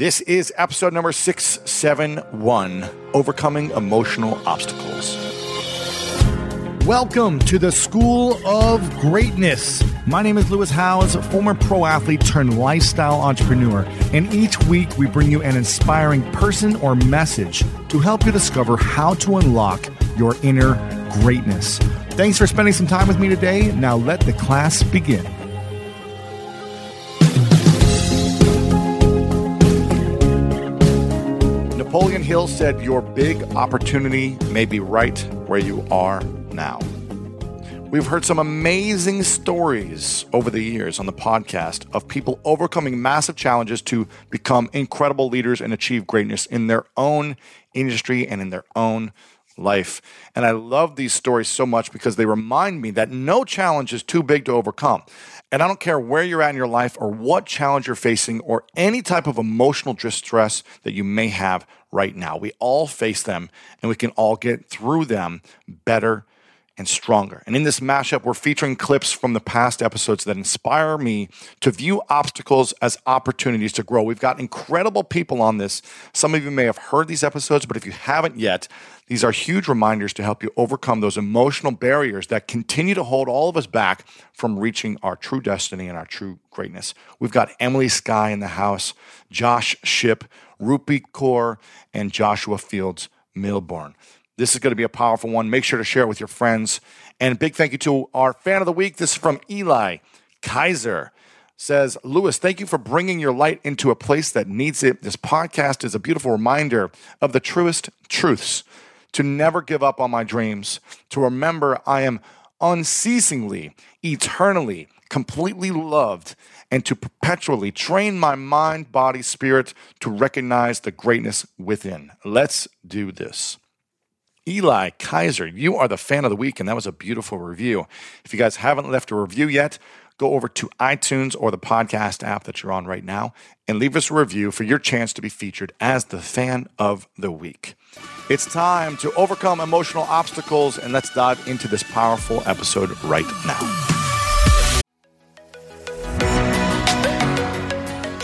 This is episode number 671 Overcoming Emotional Obstacles. Welcome to the School of Greatness. My name is Lewis Howes, former pro athlete turned lifestyle entrepreneur, and each week we bring you an inspiring person or message to help you discover how to unlock your inner greatness. Thanks for spending some time with me today. Now let the class begin. Napoleon Hill said, Your big opportunity may be right where you are now. We've heard some amazing stories over the years on the podcast of people overcoming massive challenges to become incredible leaders and achieve greatness in their own industry and in their own life. And I love these stories so much because they remind me that no challenge is too big to overcome. And I don't care where you're at in your life or what challenge you're facing or any type of emotional distress that you may have right now. We all face them and we can all get through them better and stronger. And in this mashup, we're featuring clips from the past episodes that inspire me to view obstacles as opportunities to grow. We've got incredible people on this. Some of you may have heard these episodes, but if you haven't yet, these are huge reminders to help you overcome those emotional barriers that continue to hold all of us back from reaching our true destiny and our true greatness. We've got Emily Skye in the house, Josh Shipp, Rupi Kaur, and Joshua Fields Millburn. This is going to be a powerful one. Make sure to share it with your friends. And big thank you to our fan of the week. This is from Eli Kaiser. Says, Lewis, thank you for bringing your light into a place that needs it. This podcast is a beautiful reminder of the truest truths to never give up on my dreams, to remember I am unceasingly, eternally, completely loved, and to perpetually train my mind, body, spirit to recognize the greatness within. Let's do this. Eli Kaiser, you are the fan of the week, and that was a beautiful review. If you guys haven't left a review yet, go over to iTunes or the podcast app that you're on right now and leave us a review for your chance to be featured as the fan of the week. It's time to overcome emotional obstacles, and let's dive into this powerful episode right now.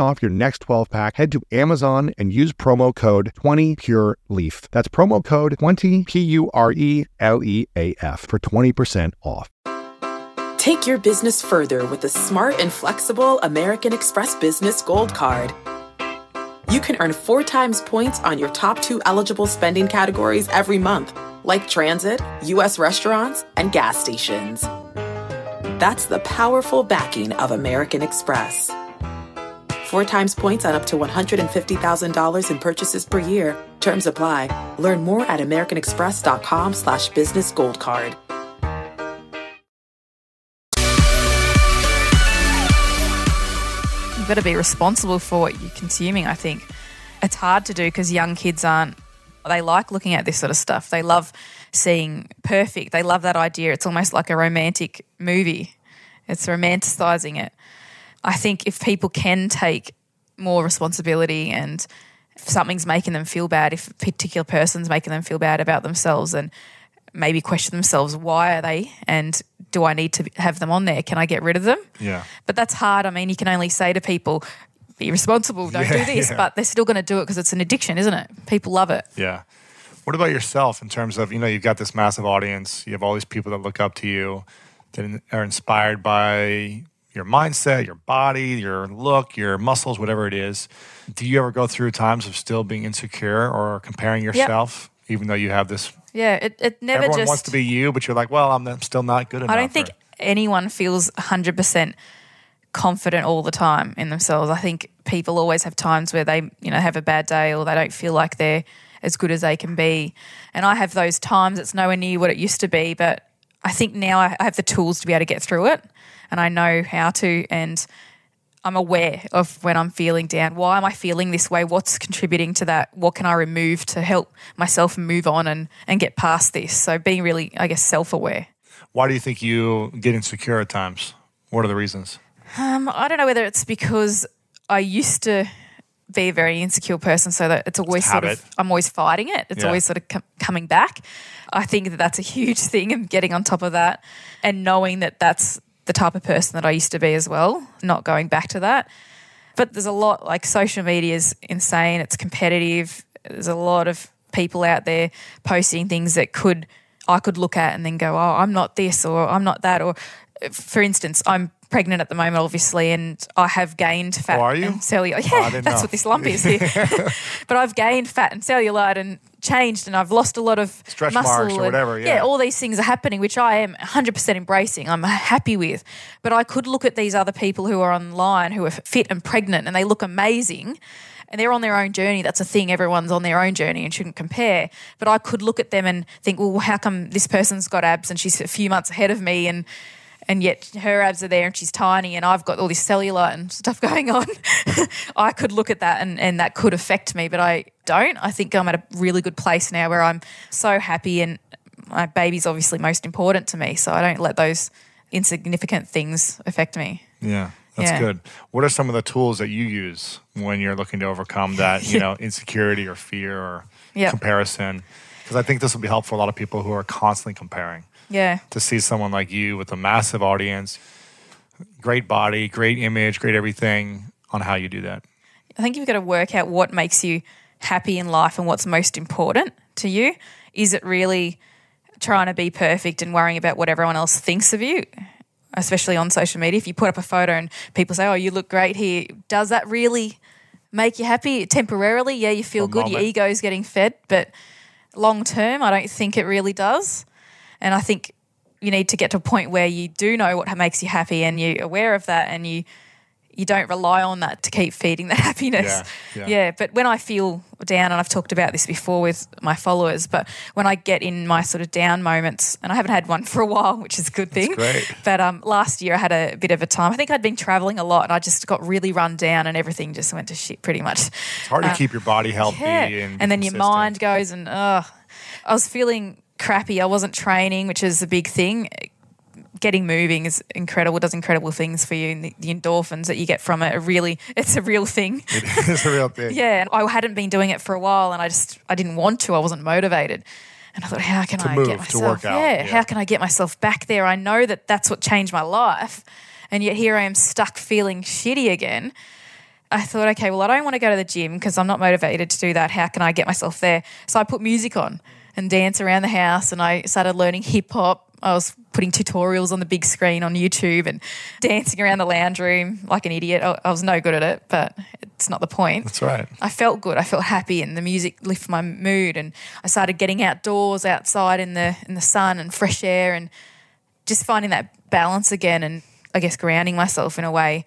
off your next 12 pack, head to Amazon and use promo code 20PureLeaf. That's promo code 20 P U R E L E A F for 20% off. Take your business further with the smart and flexible American Express Business Gold Card. You can earn four times points on your top two eligible spending categories every month, like transit, U.S. restaurants, and gas stations. That's the powerful backing of American Express. Four times points on up to $150,000 in purchases per year. Terms apply. Learn more at americanexpress.com slash business gold card. You've got to be responsible for what you're consuming, I think. It's hard to do because young kids aren't, they like looking at this sort of stuff. They love seeing perfect. They love that idea. It's almost like a romantic movie, it's romanticizing it. I think if people can take more responsibility and if something's making them feel bad, if a particular person's making them feel bad about themselves and maybe question themselves, why are they? And do I need to have them on there? Can I get rid of them? Yeah. But that's hard. I mean, you can only say to people, be responsible, don't Yeah, do this, yeah. but they're still going to do it because it's an addiction, isn't it? People love it. Yeah. What about yourself in terms of, you know, you've got this massive audience, you have all these people that look up to you, that are inspired by your mindset, your body, your look, your muscles, whatever it is. Do you ever go through times of still being insecure or comparing yourself, even though you have this? Yeah, it, it never everyone just. wants to be you, but you're like, well, I'm, I'm still not good enough. I don't think anyone feels 100% confident all the time in themselves. I think people always have times where they, you know, have a bad day or they don't feel like they're as good as they can be. And I have those times. It's nowhere near what it used to be, but I think now I have the tools to be able to get through it and I know how to and I'm aware of when I'm feeling down. Why am I feeling this way? What's contributing to that? What can I remove to help myself move on and, and get past this? So being really, I guess, self aware. Why do you think you get insecure at times? What are the reasons? Um, I don't know whether it's because I used to be a very insecure person, so that it's always It's sort of I'm always fighting it. It's Yeah. always sort of com- coming back. I think that that's a huge thing, and getting on top of that, and knowing that that's the type of person that I used to be as well. Not going back to that, but there's a lot like social media is insane. It's competitive. There's a lot of people out there posting things that could I could look at and then go, oh, I'm not this or I'm not that. Or, for instance, I'm pregnant at the moment, obviously, and I have gained oh, fat Oh, are you? and cellulite. Oh, Yeah, that's know. what this lump is here. but I've gained fat and cellulite and changed, and I've lost a lot of Stretch muscle marks or and- whatever, yeah. all these things are happening, which I am 100% embracing. I'm happy with. But I could look at these other people who are online who are fit and pregnant and they look amazing and they're on their own journey. That's a thing. Everyone's on their own journey and shouldn't compare. But I could look at them and think, well, how come this person's got abs and she's a few months ahead of me and and yet her abs are there and she's tiny and I've got all this cellulite and stuff going on. I could look at that and, and that could affect me, but I don't. I think I'm at a really good place now where I'm so happy and my baby's obviously most important to me. So I don't let those insignificant things affect me. Yeah, that's Yeah. good. What are some of the tools that you use when you're looking to overcome that, you know, insecurity or fear or Yeah. comparison? Because I think this will be helpful for a lot of people who are constantly comparing. Yeah. To see someone like you with a massive audience, great body, great image, great everything on how you do that. I think you've got to work out what makes you happy in life and what's most important to you. Is it really trying to be perfect and worrying about what everyone else thinks of you? Especially on social media, if you put up a photo and people say, "Oh, you look great here," does that really make you happy temporarily? Yeah, you feel good, your moment. ego's getting fed, but long term, I don't think it really does. And I think you need to get to a point where you do know what makes you happy and you're aware of that and you you don't rely on that to keep feeding that happiness. Yeah, yeah. but when I feel down, and I've talked about this before with my followers, but when I get in my sort of down moments, and I haven't had one for a while, which is a good thing. That's great. But um, last year I had a bit of a time. I think I'd been traveling a lot, and I just got really run down, and everything just went to shit pretty much. It's hard to keep your body healthy Uh, Yeah. and, And, then your mind goes and ugh. I was feeling crappy. I wasn't training, which is a big thing. Getting moving is incredible. Does incredible things for you, and the, the endorphins that you get from it are really. It's a real thing. It is a real thing. Yeah, and I hadn't been doing it for a while, and I just I didn't want to. I wasn't motivated, and I thought, how can I move, get to myself? work out, Yeah, yeah. how can I get myself back there? I know that that's what changed my life, and yet here I am stuck feeling shitty again. I thought, okay, well, I don't want to go to the gym because I'm not motivated to do that. How can I get myself there? So I put music on and dance around the house, and I started learning hip hop. I was putting tutorials on the big screen on YouTube and dancing around the lounge room like an idiot. I I was no good at it, but it's not the point. That's right. I felt good. I felt happy, and the music lifted my mood. And I started getting outdoors, outside in the in the sun and fresh air, and just finding that balance again. And I guess grounding myself in a way,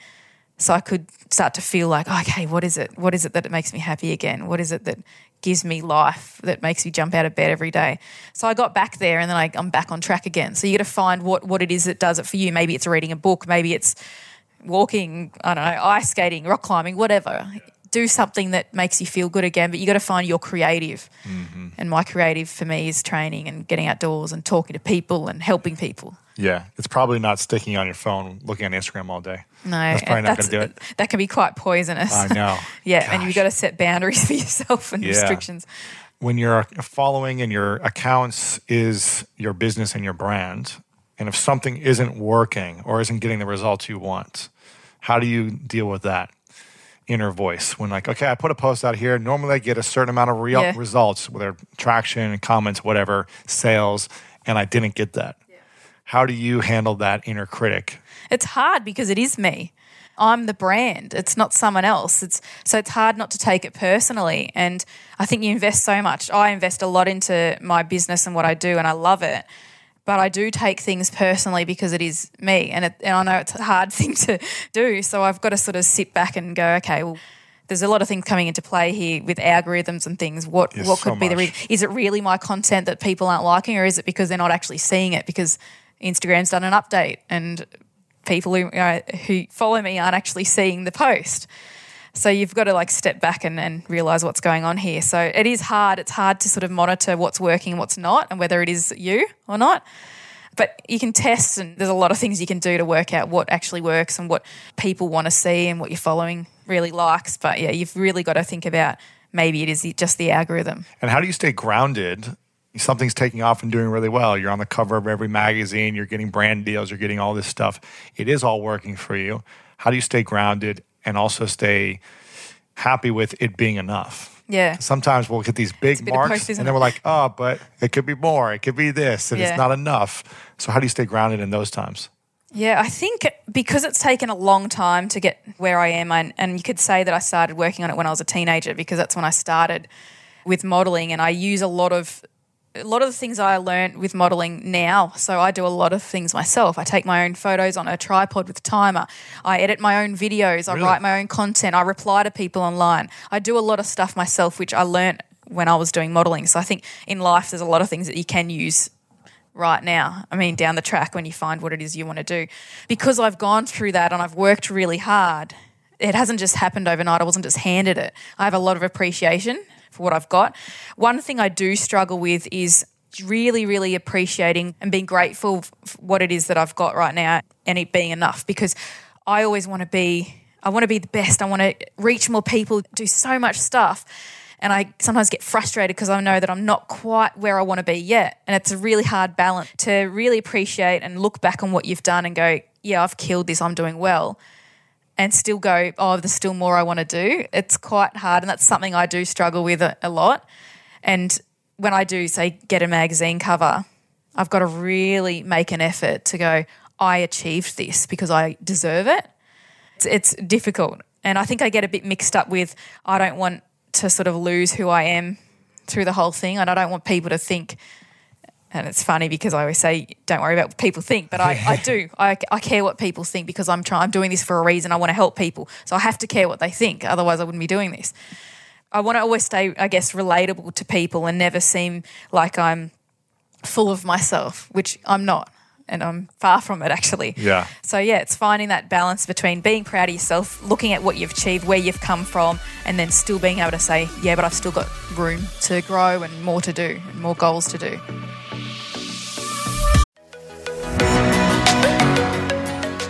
so I could start to feel like, okay, what is it? What is it that it makes me happy again? What is it that gives me life? That makes me jump out of bed every day? So I got back there, and then I, I'm back on track again. So you got to find what what it is that does it for you. Maybe it's reading a book. Maybe it's walking, I don't know, ice skating, rock climbing, whatever. Do something that makes you feel good again, but you got to find your creative. Mm-hmm. And my creative for me is training and getting outdoors and talking to people and helping people. Yeah. It's probably not sticking on your phone, looking at Instagram all day. No, That's probably not going to do it. That can be quite poisonous. I know. yeah, and you've got to set boundaries for yourself and Yeah. restrictions. when your following and your accounts is your business and your brand, and if something isn't working or isn't getting the results you want, how do you deal with that inner voice? When like, okay, I put a post out here. Normally, I get a certain amount of real Yeah. results, whether traction, comments, whatever, sales, and I didn't get that. How do you handle that inner critic? It's hard because it is me. I'm the brand. It's not someone else. It's so it's hard not to take it personally. And I think you invest so much. I invest a lot into my business and what I do, and I love it. But I do take things personally because it is me, and, it, and I know it's a hard thing to do. So I've got to sort of sit back and go, okay, well, there's a lot of things coming into play here with algorithms and things. What Yes, what so could be the reason? Is it really my content that people aren't liking, or is it because they're not actually seeing it because Instagram's done an update and people who who follow me aren't actually seeing the post. So you've got to like step back and, and realize what's going on here. So it is hard. It's hard to sort of monitor what's working and what's not, and whether it is you or not. But you can test, and there's a lot of things you can do to work out what actually works and what people want to see and what your following really likes. But yeah, you've really got to think about maybe it is just the algorithm. And how do you stay grounded? Something's taking off and doing really well. You're on the cover of every magazine, you're getting brand deals, you're getting all this stuff. It is all working for you. How do you stay grounded and also stay happy with it being enough? Yeah. Sometimes we'll get these big marks post, and then we're like, oh, but it could be more. It could be this, and Yeah. it's not enough. So, how do you stay grounded in those times? Yeah, I think because it's taken a long time to get where I am, and, and you could say that I started working on it when I was a teenager because that's when I started with modeling, and I use a lot of a lot of the things I learned with modeling now. So I do a lot of things myself. I take my own photos on a tripod with a timer. I edit my own videos. I write my own content. I reply to people online. I do a lot of stuff myself, which I learned when I was doing modeling. So I think in life, there's a lot of things that you can use right now. I mean, down the track when you find what it is you want to do. Because I've gone through that and I've worked really hard, it hasn't just happened overnight. I wasn't just handed it. I have a lot of appreciation for what I've got. One thing I do struggle with is really, really appreciating and being grateful for what it is that I've got right now and it being enough because I always want to be. I want to be the best. I want to reach more people, do so much stuff. And I sometimes get frustrated because I know that I'm not quite where I want to be yet. And it's a really hard balance to really appreciate and look back on what you've done and go, yeah, I've killed this, I'm doing well. And still go, oh, there's still more I want to do. It's quite hard. And that's something I do struggle with a, a lot. And when I do, say, get a magazine cover, I've got to really make an effort to go, I achieved this because I deserve it it's, it's difficult. And I think I get a bit mixed up with I don't want to sort of lose who I am through the whole thing. And I don't want people to think, and it's funny because I always say, don't worry about what people think, but I, I do. I, I care what people think because I'm trying, I'm doing this for a reason. I want to help people. So I have to care what they think. Otherwise, I wouldn't be doing this. I want to always stay, I guess, relatable to people and never seem like I'm full of myself, which I'm not. And I'm far from it, actually. Yeah. So, yeah, it's finding that balance between being proud of yourself, looking at what you've achieved, where you've come from, and then still being able to say, yeah, but I've still got room to grow and more to do and more goals to do.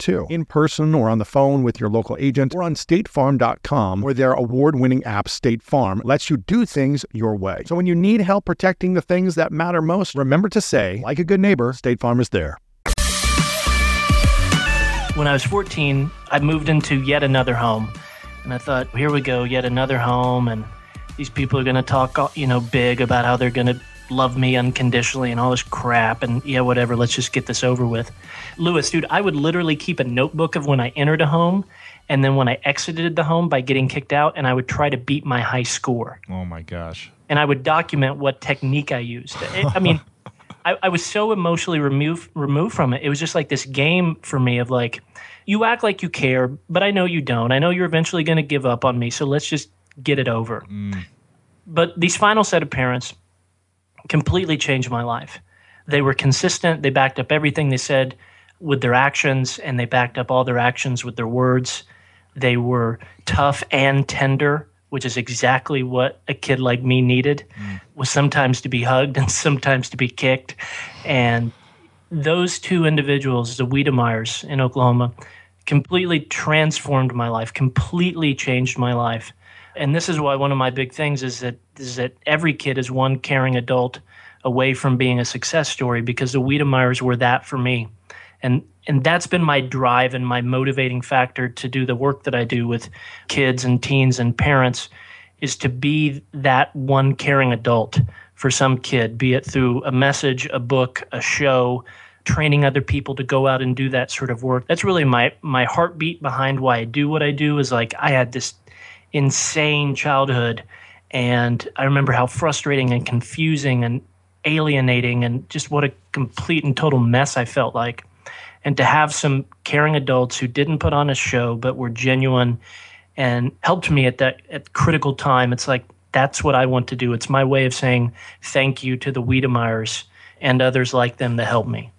too, in person or on the phone with your local agent or on statefarm.com, where their award winning app, State Farm, lets you do things your way. So when you need help protecting the things that matter most, remember to say, like a good neighbor, State Farm is there. When I was 14, I moved into yet another home. And I thought, here we go, yet another home. And these people are going to talk, you know, big about how they're going to love me unconditionally and all this crap. And yeah, whatever, let's just get this over with. Lewis, dude, I would literally keep a notebook of when I entered a home and then when I exited the home by getting kicked out, and I would try to beat my high score. Oh my gosh. And I would document what technique I used. I mean, I, I was so emotionally removed removed from it. It was just like this game for me of like, you act like you care, but I know you don't. I know you're eventually going to give up on me, so let's just get it over. Mm. But these final set of parents completely changed my life. They were consistent. They backed up everything they said with their actions, and they backed up all their actions with their words. They were tough and tender, which is exactly what a kid like me needed. Mm. Was sometimes to be hugged and sometimes to be kicked. And those two individuals, the Wiedemeyers in Oklahoma, completely transformed my life, completely changed my life. And this is why one of my big things is that is that every kid is one caring adult away from being a success story because the Wiedemeyers were that for me. And and that's been my drive and my motivating factor to do the work that I do with kids and teens and parents is to be that one caring adult for some kid, be it through a message, a book, a show, training other people to go out and do that sort of work. That's really my my heartbeat behind why I do what I do is like I had this insane childhood. And I remember how frustrating and confusing and alienating and just what a complete and total mess I felt like. And to have some caring adults who didn't put on a show but were genuine and helped me at that at critical time it's like that's what i want to do. It's my way of saying thank you to the wiedemeyers and others like them that helped me.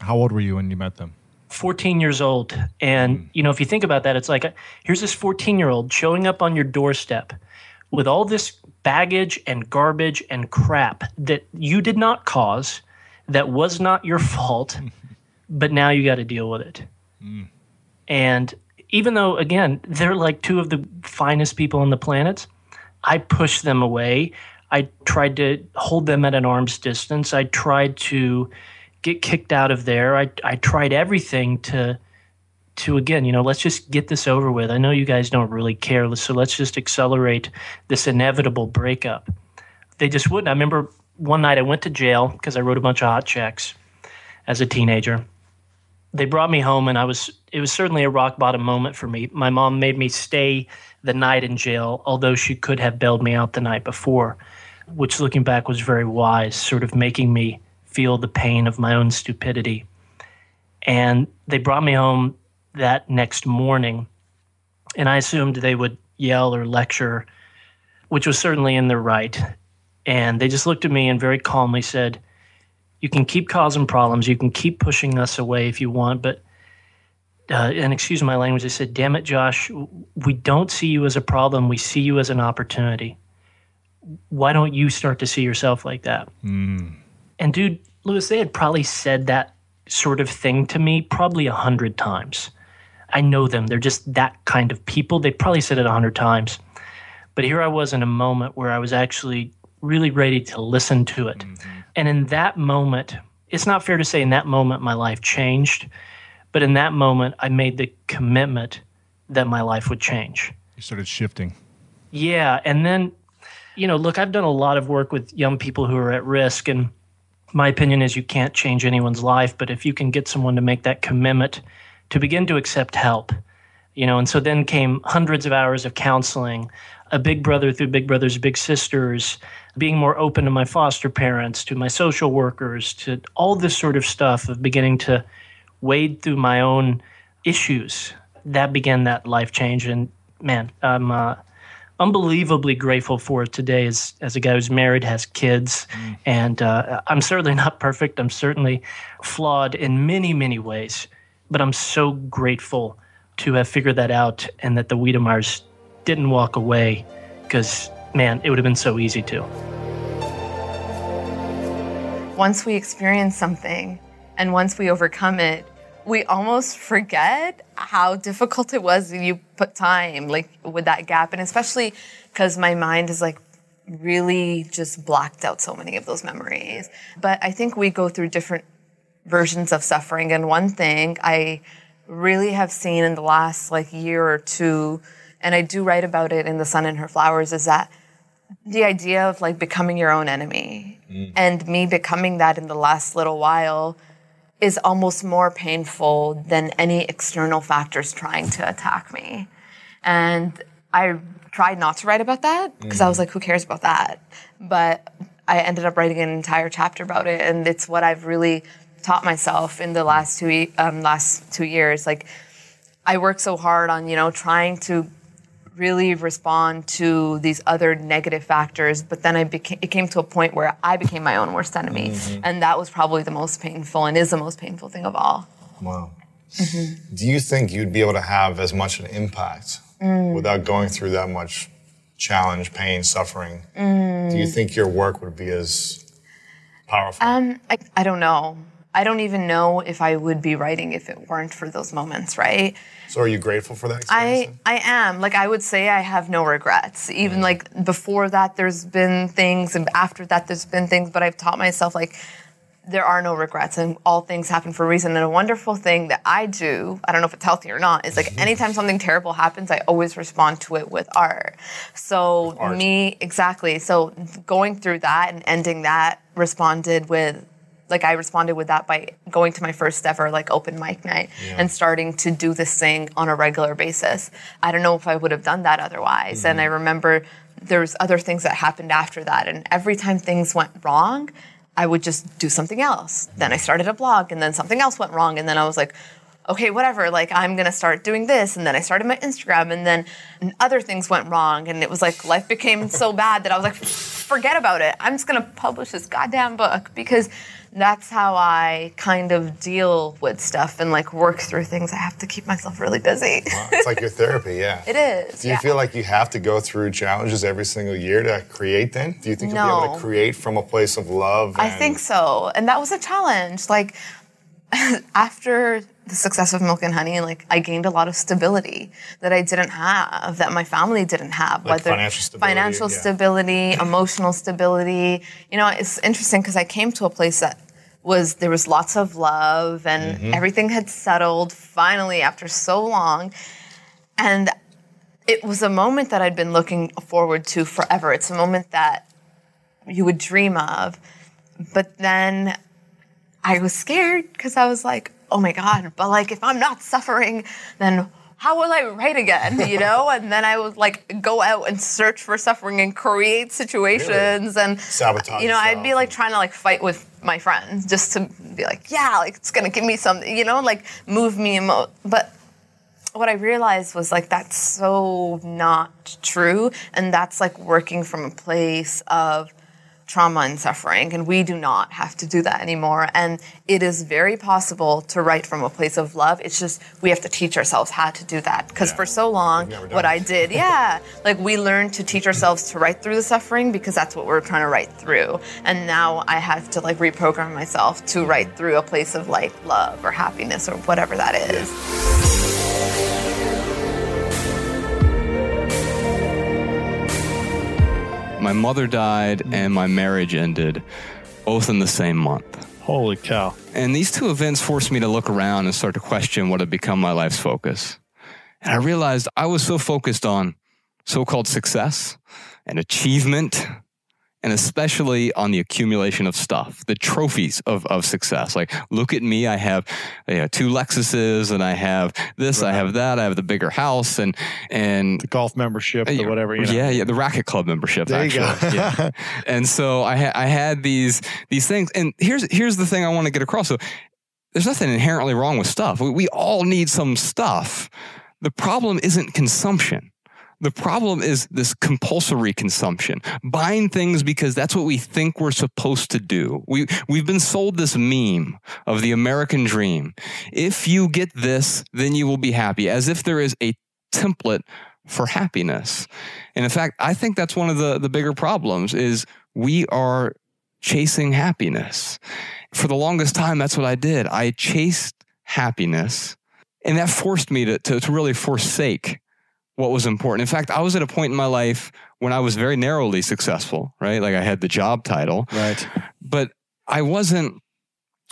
How old were you when you met them 14 years old and mm. you know if you think about that it's like here's this 14 year old showing up on your doorstep with all this baggage and garbage and crap that you did not cause that was not your fault but now you got to deal with it. Mm. And even though, again, they're like two of the finest people on the planet, I pushed them away. I tried to hold them at an arm's distance. I tried to get kicked out of there. I, I tried everything to to again, you know, let's just get this over with. I know you guys don't really care, so let's just accelerate this inevitable breakup. They just wouldn't. I remember one night I went to jail because I wrote a bunch of hot checks as a teenager they brought me home and I was it was certainly a rock bottom moment for me. My mom made me stay the night in jail, although she could have bailed me out the night before, which looking back was very wise, sort of making me feel the pain of my own stupidity. And they brought me home that next morning, and I assumed they would yell or lecture, which was certainly in their right. And they just looked at me and very calmly said, you can keep causing problems. You can keep pushing us away if you want, but uh, and excuse my language, I said, "Damn it, Josh, we don't see you as a problem. We see you as an opportunity. Why don't you start to see yourself like that?" Mm. And dude, Lewis, they had probably said that sort of thing to me probably a hundred times. I know them; they're just that kind of people. They probably said it a hundred times. But here I was in a moment where I was actually really ready to listen to it. Mm-hmm. And in that moment, it's not fair to say in that moment my life changed, but in that moment I made the commitment that my life would change. You started shifting. Yeah. And then, you know, look, I've done a lot of work with young people who are at risk. And my opinion is you can't change anyone's life, but if you can get someone to make that commitment to begin to accept help, you know, and so then came hundreds of hours of counseling, a big brother through big brothers, big sisters, being more open to my foster parents, to my social workers, to all this sort of stuff of beginning to wade through my own issues. That began that life change. And man, I'm uh, unbelievably grateful for today as, as a guy who's married, has kids. Mm. And uh, I'm certainly not perfect. I'm certainly flawed in many, many ways. But I'm so grateful to have figured that out and that the Wiedemeyers didn't walk away because, man, it would have been so easy to. Once we experience something and once we overcome it, we almost forget how difficult it was when you put time like with that gap and especially because my mind is like really just blocked out so many of those memories. But i think we go through different versions of suffering and one thing i really have seen in the last like year or two and i do write about it in the sun and her flowers is that the idea of like becoming your own enemy mm. and me becoming that in the last little while is almost more painful than any external factors trying to attack me. And I tried not to write about that because I was like, who cares about that? But I ended up writing an entire chapter about it, and it's what I've really taught myself in the last two um, last two years. Like, I work so hard on you know trying to really respond to these other negative factors but then i became it came to a point where i became my own worst enemy. Mm-hmm. And that was probably the most painful and is the most painful thing of all. Wow. Mm-hmm. Do you think you'd be able to have as much an impact mm. without going through that much challenge, pain, suffering? Mm. Do you think your work would be as powerful? um I, I don't know i don't even know if i would be writing if it weren't for those moments right so are you grateful for that experience? I I am like I would say I have no regrets. Even mm. like before that, there's been things, and after that, there's been things. But I've taught myself like there are no regrets, and all things happen for a reason. And a wonderful thing that I do, I don't know if it's healthy or not, is like mm-hmm. anytime something terrible happens, I always respond to it with art. So Art. me exactly. So going through that and ending that, responded with like I responded with that by going to my first ever like open mic night and starting to do this thing on a regular basis. I don't know if I would have done that otherwise. And I mm-hmm. remember there was other things that happened after that. And every time things went wrong, I would just do something else. Then I mm-hmm. started a blog and then something else went wrong. And then I was like, okay, whatever, like I'm gonna start doing this. And then I started my Instagram and then other things went wrong. And it was like life became so bad that I was like, forget about it. I'm just gonna publish this goddamn book because that's how I kind of deal with stuff and like work through things. I have to keep myself really busy. Wow, it's like your therapy, yeah. it is. Do you yeah. feel like you have to go through challenges every single year to create then? Do you think you'll be able to create from a place of love? I think so. And that was a challenge. Like after the success of Milk and Honey, like I gained a lot of stability that I didn't have, that my family didn't have. Like financial stability, financial yeah. stability, emotional stability. You know, it's interesting because I came to a place that was there was lots of love and Mm-hmm. everything had settled finally after so long. And it was a moment that I'd been looking forward to forever. It's a moment that you would dream of. But then I was scared because I was like, oh my God, but like if I'm not suffering, then how will I write again? You know? and then I would like go out and search for suffering and create situations and Sabotage You know, I'd be like trying to like fight with my friends just to be like, yeah, like it's gonna give me something, you know, like move me emo but what I realized was like that's so not true, and that's like working from a place of trauma and suffering, and we do not have to do that anymore. And it is very possible to write from a place of love. It's just we have to teach ourselves how to do that because Yeah. for so long, what. I did, yeah, like we learned to teach ourselves to write through the suffering because that's what we're trying to write through. And now I have to like reprogram myself to write through a place of like love or happiness or whatever that is. My mother died and my marriage ended, both in the same month. Holy cow. And these two events forced me to look around and start to question what had become my life's focus. And I realized I was so focused on so called success and achievement, and especially on the accumulation of stuff, the trophies of, of success. Like, look at me, I have you know, two Lexuses, and I have this, I have that, I have the bigger house, and and The golf membership, yeah, whatever. You know. Yeah, yeah, the racket club membership. There you actually. go. yeah. And so I ha- I had these these things, and here's here's the thing I want to get across. So there's nothing inherently wrong with stuff. We, we all need some stuff. The problem isn't consumption. The problem is this compulsory consumption, buying things because that's what we think we're supposed to do. We, we've been sold this meme of the American dream. If you get this, then you will be happy, as if there is a template for happiness. And in fact, I think that's one of the, the bigger problems is we are chasing happiness. For the longest time, that's what I did. I chased happiness. And that forced me to, to, to really forsake what was important. In fact, I was at a point in my life when I was very narrowly successful, right? Like I had the job title. Right. But I wasn't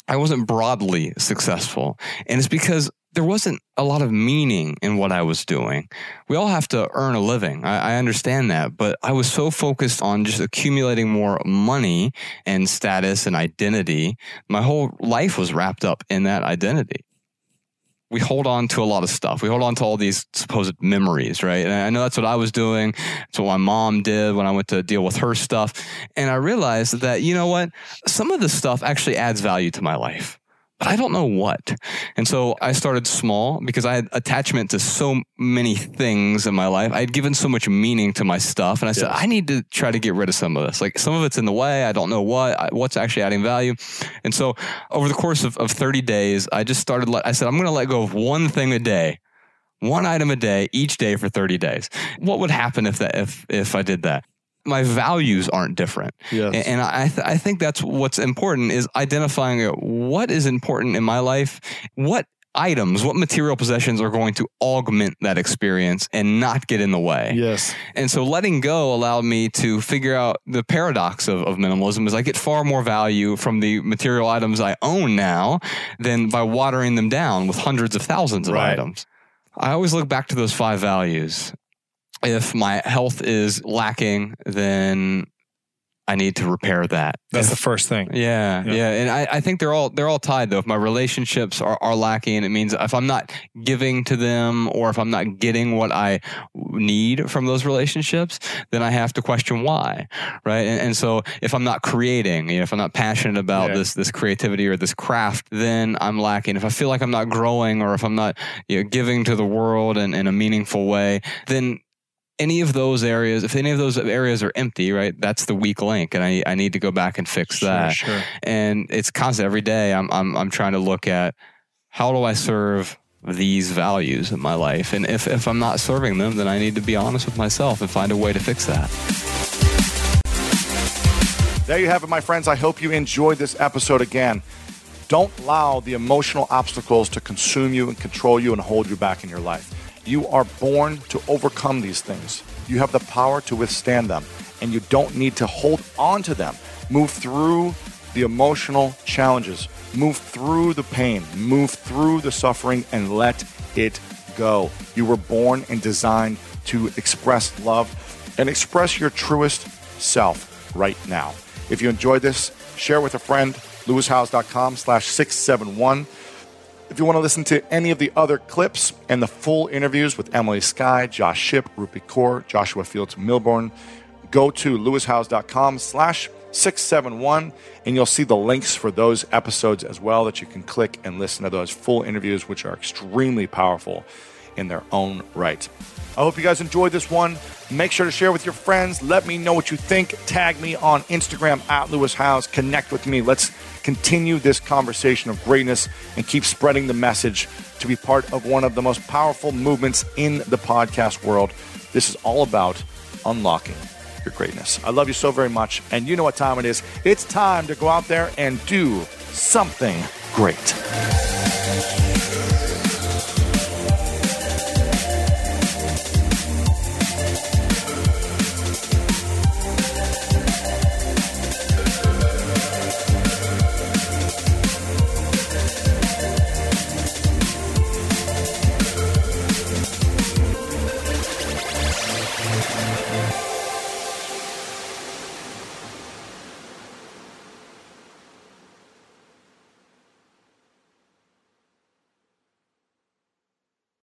I wasn't broadly successful. And it's because there wasn't a lot of meaning in what I was doing. We all have to earn a living. I, I, understand that, but I was so focused on just accumulating more money and status and identity. My whole life was wrapped up in that identity we hold on to a lot of stuff. We hold on to all these supposed memories, right? And I know that's what I was doing. It's what my mom did when I went to deal with her stuff. And I realized that, you know what? Some of this stuff actually adds value to my life but I don't know what. And so I started small because I had attachment to so many things in my life. I had given so much meaning to my stuff. And I said, I need to try to get rid of some of this. Like some of it's in the way. I don't know what, what's actually adding value. And so over the course of, of 30 days, I just started, let, I said, I'm going to let go of one thing a day one item a day each day for 30 days what would happen if that if if i did that my values aren't different. Yes. And I, th- I think that's what's important is identifying uh, what is important in my life, what items, what material possessions are going to augment that experience and not get in the way. Yes. And so letting go allowed me to figure out the paradox of, of minimalism is I get far more value from the material items I own now than by watering them down with hundreds of thousands of Right. items. I always look back to those five values if my health is lacking, then I need to repair that. That's If- the first thing. yeah, Yeah. yeah, and I, I think they're all they're all tied though. If my relationships are, are lacking, it means if I'm not giving to them or if I'm not getting what I need from those relationships, then I have to question why, right? And, and so if I'm not creating, you know, if I'm not passionate about Yeah. this this creativity or this craft, then I'm lacking. If I feel like I'm not growing or if I'm not you know, giving to the world in, in a meaningful way, then any of those areas, if any of those areas are empty, right, that's the weak link, and I, I need to go back and fix that. Sure. And it's constant every day. I'm I'm I'm trying to look at how do I serve these values in my life, and if if I'm not serving them, then I need to be honest with myself and find a way to fix that. There you have it, my friends. I hope you enjoyed this episode again. Don't allow the emotional obstacles to consume you and control you and hold you back in your life. You are born to overcome these things. You have the power to withstand them, and you don't need to hold on to them. Move through the emotional challenges, move through the pain, move through the suffering, and let it go. You were born and designed to express love and express your truest self right now. If you enjoyed this, share with a friend, lewishowes.com slash 671. If you want to listen to any of the other clips and the full interviews with Emily Skye, Josh Shipp, Rupi Kaur, Joshua Fields Millburn, go to lewishowes.com slash 671 and you'll see the links for those episodes as well that you can click and listen to those full interviews, which are extremely powerful in their own right. I hope you guys enjoyed this one. Make sure to share with your friends. Let me know what you think. Tag me on Instagram at Lewis Howes. Connect with me. Let's continue this conversation of greatness and keep spreading the message to be part of one of the most powerful movements in the podcast world. This is all about unlocking your greatness. I love you so very much. And you know what time it is. It's time to go out there and do something great.